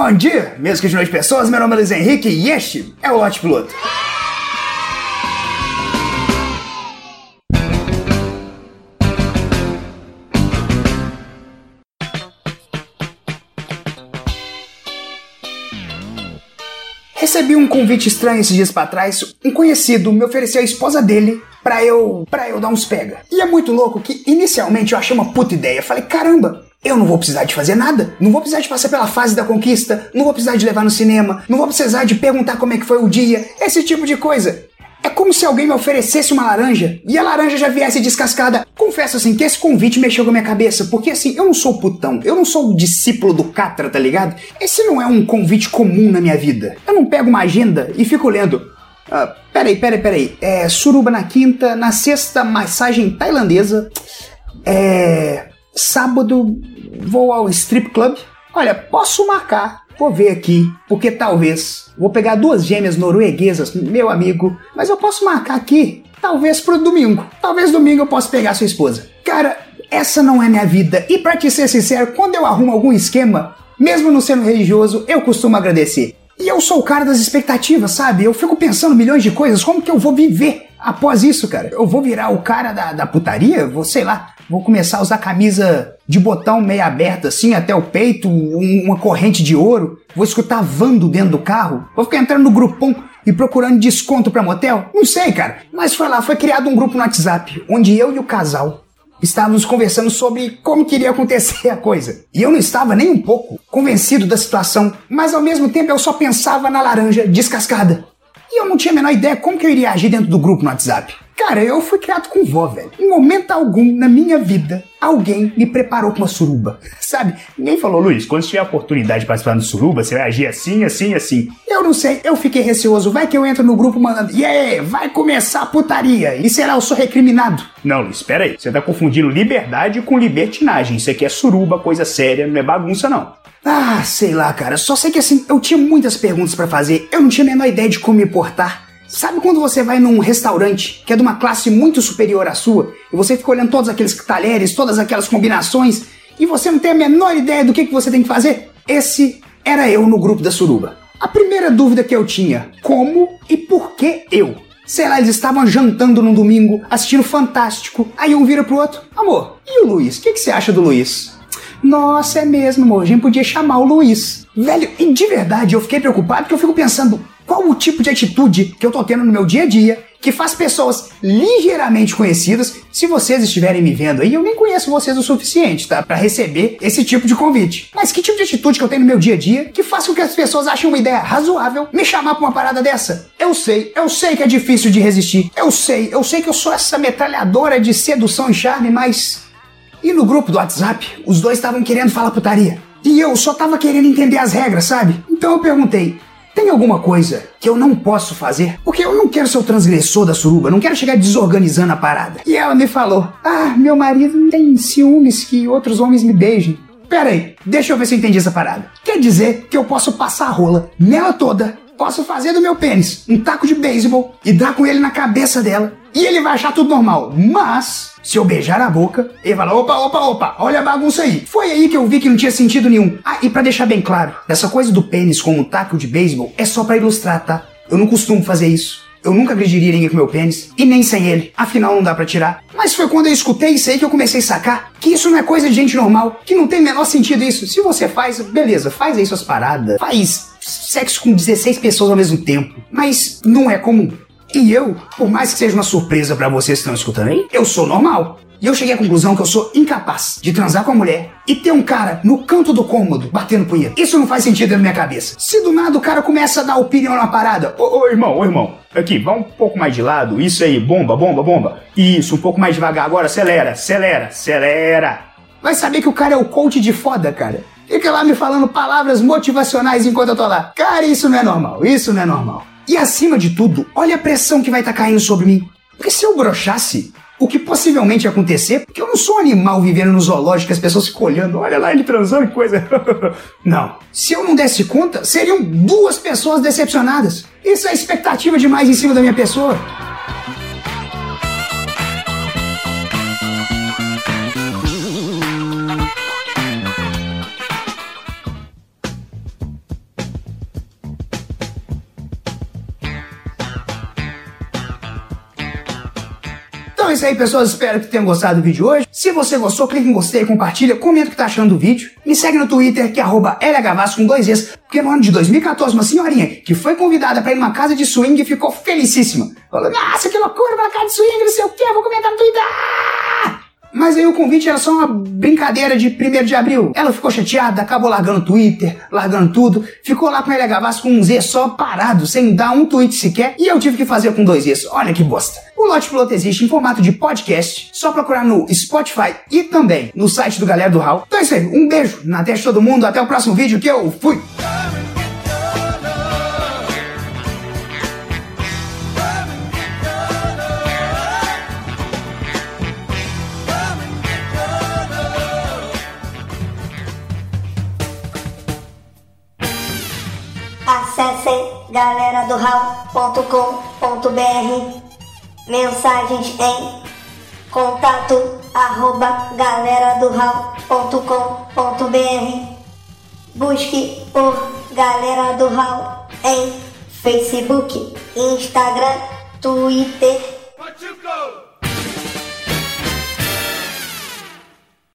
Bom dia, meus queridos de pessoas, meu nome é Luiz Henrique e este é o Lote Piloto. Recebi um convite estranho esses dias pra trás. Um conhecido me ofereceu a esposa dele pra eu, pra eu dar uns pega. E é muito louco que inicialmente eu achei uma puta ideia. Falei, caramba, eu não vou precisar de fazer nada. Não vou precisar de passar pela fase da conquista. Não vou precisar de levar no cinema. Não vou precisar de perguntar como é que foi o dia. Esse tipo de coisa. É como se alguém me oferecesse uma laranja e a laranja já viesse descascada. Confesso assim que esse convite mexeu com a minha cabeça, porque assim, eu não sou putão, eu não sou o discípulo do Catra, tá ligado? Esse não é um convite comum na minha vida. Eu não pego uma agenda e fico lendo. Ah, peraí, peraí, peraí. É suruba na quinta, na sexta, massagem tailandesa. É. Sábado vou ao strip club. Olha, posso marcar. Vou ver aqui, porque talvez. Vou pegar duas gêmeas norueguesas, meu amigo, mas eu posso marcar aqui, talvez pro domingo. Talvez domingo eu possa pegar sua esposa. Cara, essa não é minha vida. E pra te ser sincero, quando eu arrumo algum esquema, mesmo não sendo religioso, eu costumo agradecer. E eu sou o cara das expectativas, sabe? Eu fico pensando milhões de coisas, como que eu vou viver após isso, cara? Eu vou virar o cara da, da putaria? Vou, sei lá, vou começar a usar camisa de botão meio aberta assim até o peito, um, uma corrente de ouro? Vou escutar vando dentro do carro? Vou ficar entrando no grupão e procurando desconto pra motel? Não sei, cara. Mas foi lá, foi criado um grupo no WhatsApp, onde eu e o casal estávamos conversando sobre como queria acontecer a coisa. E eu não estava nem um pouco convencido da situação, mas ao mesmo tempo eu só pensava na laranja descascada. E eu não tinha a menor ideia como que eu iria agir dentro do grupo no WhatsApp. Cara, eu fui criado com vó, velho. Em momento algum na minha vida, alguém me preparou pra uma suruba. Sabe? Ninguém falou, Luiz, quando você tiver a oportunidade de participar do suruba, você vai agir assim, assim, assim. Eu não sei, eu fiquei receoso. Vai que eu entro no grupo mandando, e yeah, vai começar a putaria. E será eu sou recriminado? Não, Luiz, espera aí. Você tá confundindo liberdade com libertinagem. Isso aqui é suruba, coisa séria, não é bagunça, não. Ah, sei lá, cara. Só sei que assim, eu tinha muitas perguntas pra fazer. Eu não tinha a menor ideia de como me portar. Sabe quando você vai num restaurante que é de uma classe muito superior à sua e você fica olhando todos aqueles talheres, todas aquelas combinações e você não tem a menor ideia do que, que você tem que fazer? Esse era eu no grupo da suruba. A primeira dúvida que eu tinha, como e por que eu? Sei lá, eles estavam jantando num domingo, assistindo Fantástico. Aí um vira pro outro, amor, e o Luiz? O que, que você acha do Luiz? Nossa, é mesmo, amor, a gente podia chamar o Luiz. Velho, e de verdade eu fiquei preocupado porque eu fico pensando, qual o tipo de atitude que eu tô tendo no meu dia a dia que faz pessoas ligeiramente conhecidas, se vocês estiverem me vendo aí, eu nem conheço vocês o suficiente, tá? Para receber esse tipo de convite. Mas que tipo de atitude que eu tenho no meu dia a dia que faz com que as pessoas achem uma ideia razoável me chamar pra uma parada dessa? Eu sei, eu sei que é difícil de resistir. Eu sei, eu sei que eu sou essa metralhadora de sedução e charme, mas. E no grupo do WhatsApp, os dois estavam querendo falar putaria. E eu só tava querendo entender as regras, sabe? Então eu perguntei: tem alguma coisa que eu não posso fazer? Porque eu não quero ser o transgressor da suruba, não quero chegar desorganizando a parada. E ela me falou: Ah, meu marido tem ciúmes que outros homens me beijem. Pera aí, deixa eu ver se eu entendi essa parada. Quer dizer que eu posso passar a rola nela toda, posso fazer do meu pênis um taco de beisebol e dar com ele na cabeça dela, e ele vai achar tudo normal. Mas, se eu beijar a boca, ele vai falar: opa, opa, opa, olha a bagunça aí. Foi aí que eu vi que não tinha sentido nenhum. Ah, e pra deixar bem claro, essa coisa do pênis como um taco de beisebol é só para ilustrar, tá? Eu não costumo fazer isso. Eu nunca agrediria ninguém com meu pênis, e nem sem ele, afinal não dá pra tirar. Mas foi quando eu escutei isso aí que eu comecei a sacar que isso não é coisa de gente normal, que não tem o menor sentido isso. Se você faz, beleza, faz aí suas paradas, faz sexo com 16 pessoas ao mesmo tempo, mas não é comum. E eu, por mais que seja uma surpresa pra vocês que estão escutando aí, eu sou normal. E eu cheguei à conclusão que eu sou incapaz de transar com a mulher e ter um cara no canto do cômodo batendo punheta. Isso não faz sentido na minha cabeça. Se do nada o cara começa a dar opinião na parada, ô, ô irmão, ô irmão, aqui, vá um pouco mais de lado, isso aí, bomba, bomba, bomba. Isso, um pouco mais devagar, agora acelera, acelera, acelera. Vai saber que o cara é o coach de foda, cara. Fica lá me falando palavras motivacionais enquanto eu tô lá. Cara, isso não é normal, isso não é normal. E acima de tudo, olha a pressão que vai estar tá caindo sobre mim. Porque se eu brochasse, o que possivelmente ia acontecer, porque eu não sou um animal vivendo no zoológico, as pessoas ficam olhando, olha lá ele transando, que coisa. não. Se eu não desse conta, seriam duas pessoas decepcionadas. Isso é expectativa demais em cima da minha pessoa. Isso aí, pessoas. Espero que tenham gostado do vídeo hoje. Se você gostou, clique em gostei, compartilha, comenta o que tá achando do vídeo. Me segue no Twitter, que é arroba LHVasco com dois Es, porque no ano de 2014, uma senhorinha que foi convidada para ir numa casa de swing ficou felicíssima. Falou, nossa, que loucura, uma casa de swing, não sei o que, vou comentar no Twitter. Mas aí o convite era só uma brincadeira de 1 de abril. Ela ficou chateada, acabou largando o Twitter, largando tudo, ficou lá com ele Gavassi com um Z só parado, sem dar um tweet sequer, e eu tive que fazer com dois Zs. Olha que bosta. O Lote Piloto existe em formato de podcast, só procurar no Spotify e também no site do Galera do Hall. Então é isso aí, um beijo. Na testa de todo mundo, até o próximo vídeo que eu fui! Acessem galera do Mensagens em contato arroba galera do Busque por Galera do Hall em Facebook, Instagram, Twitter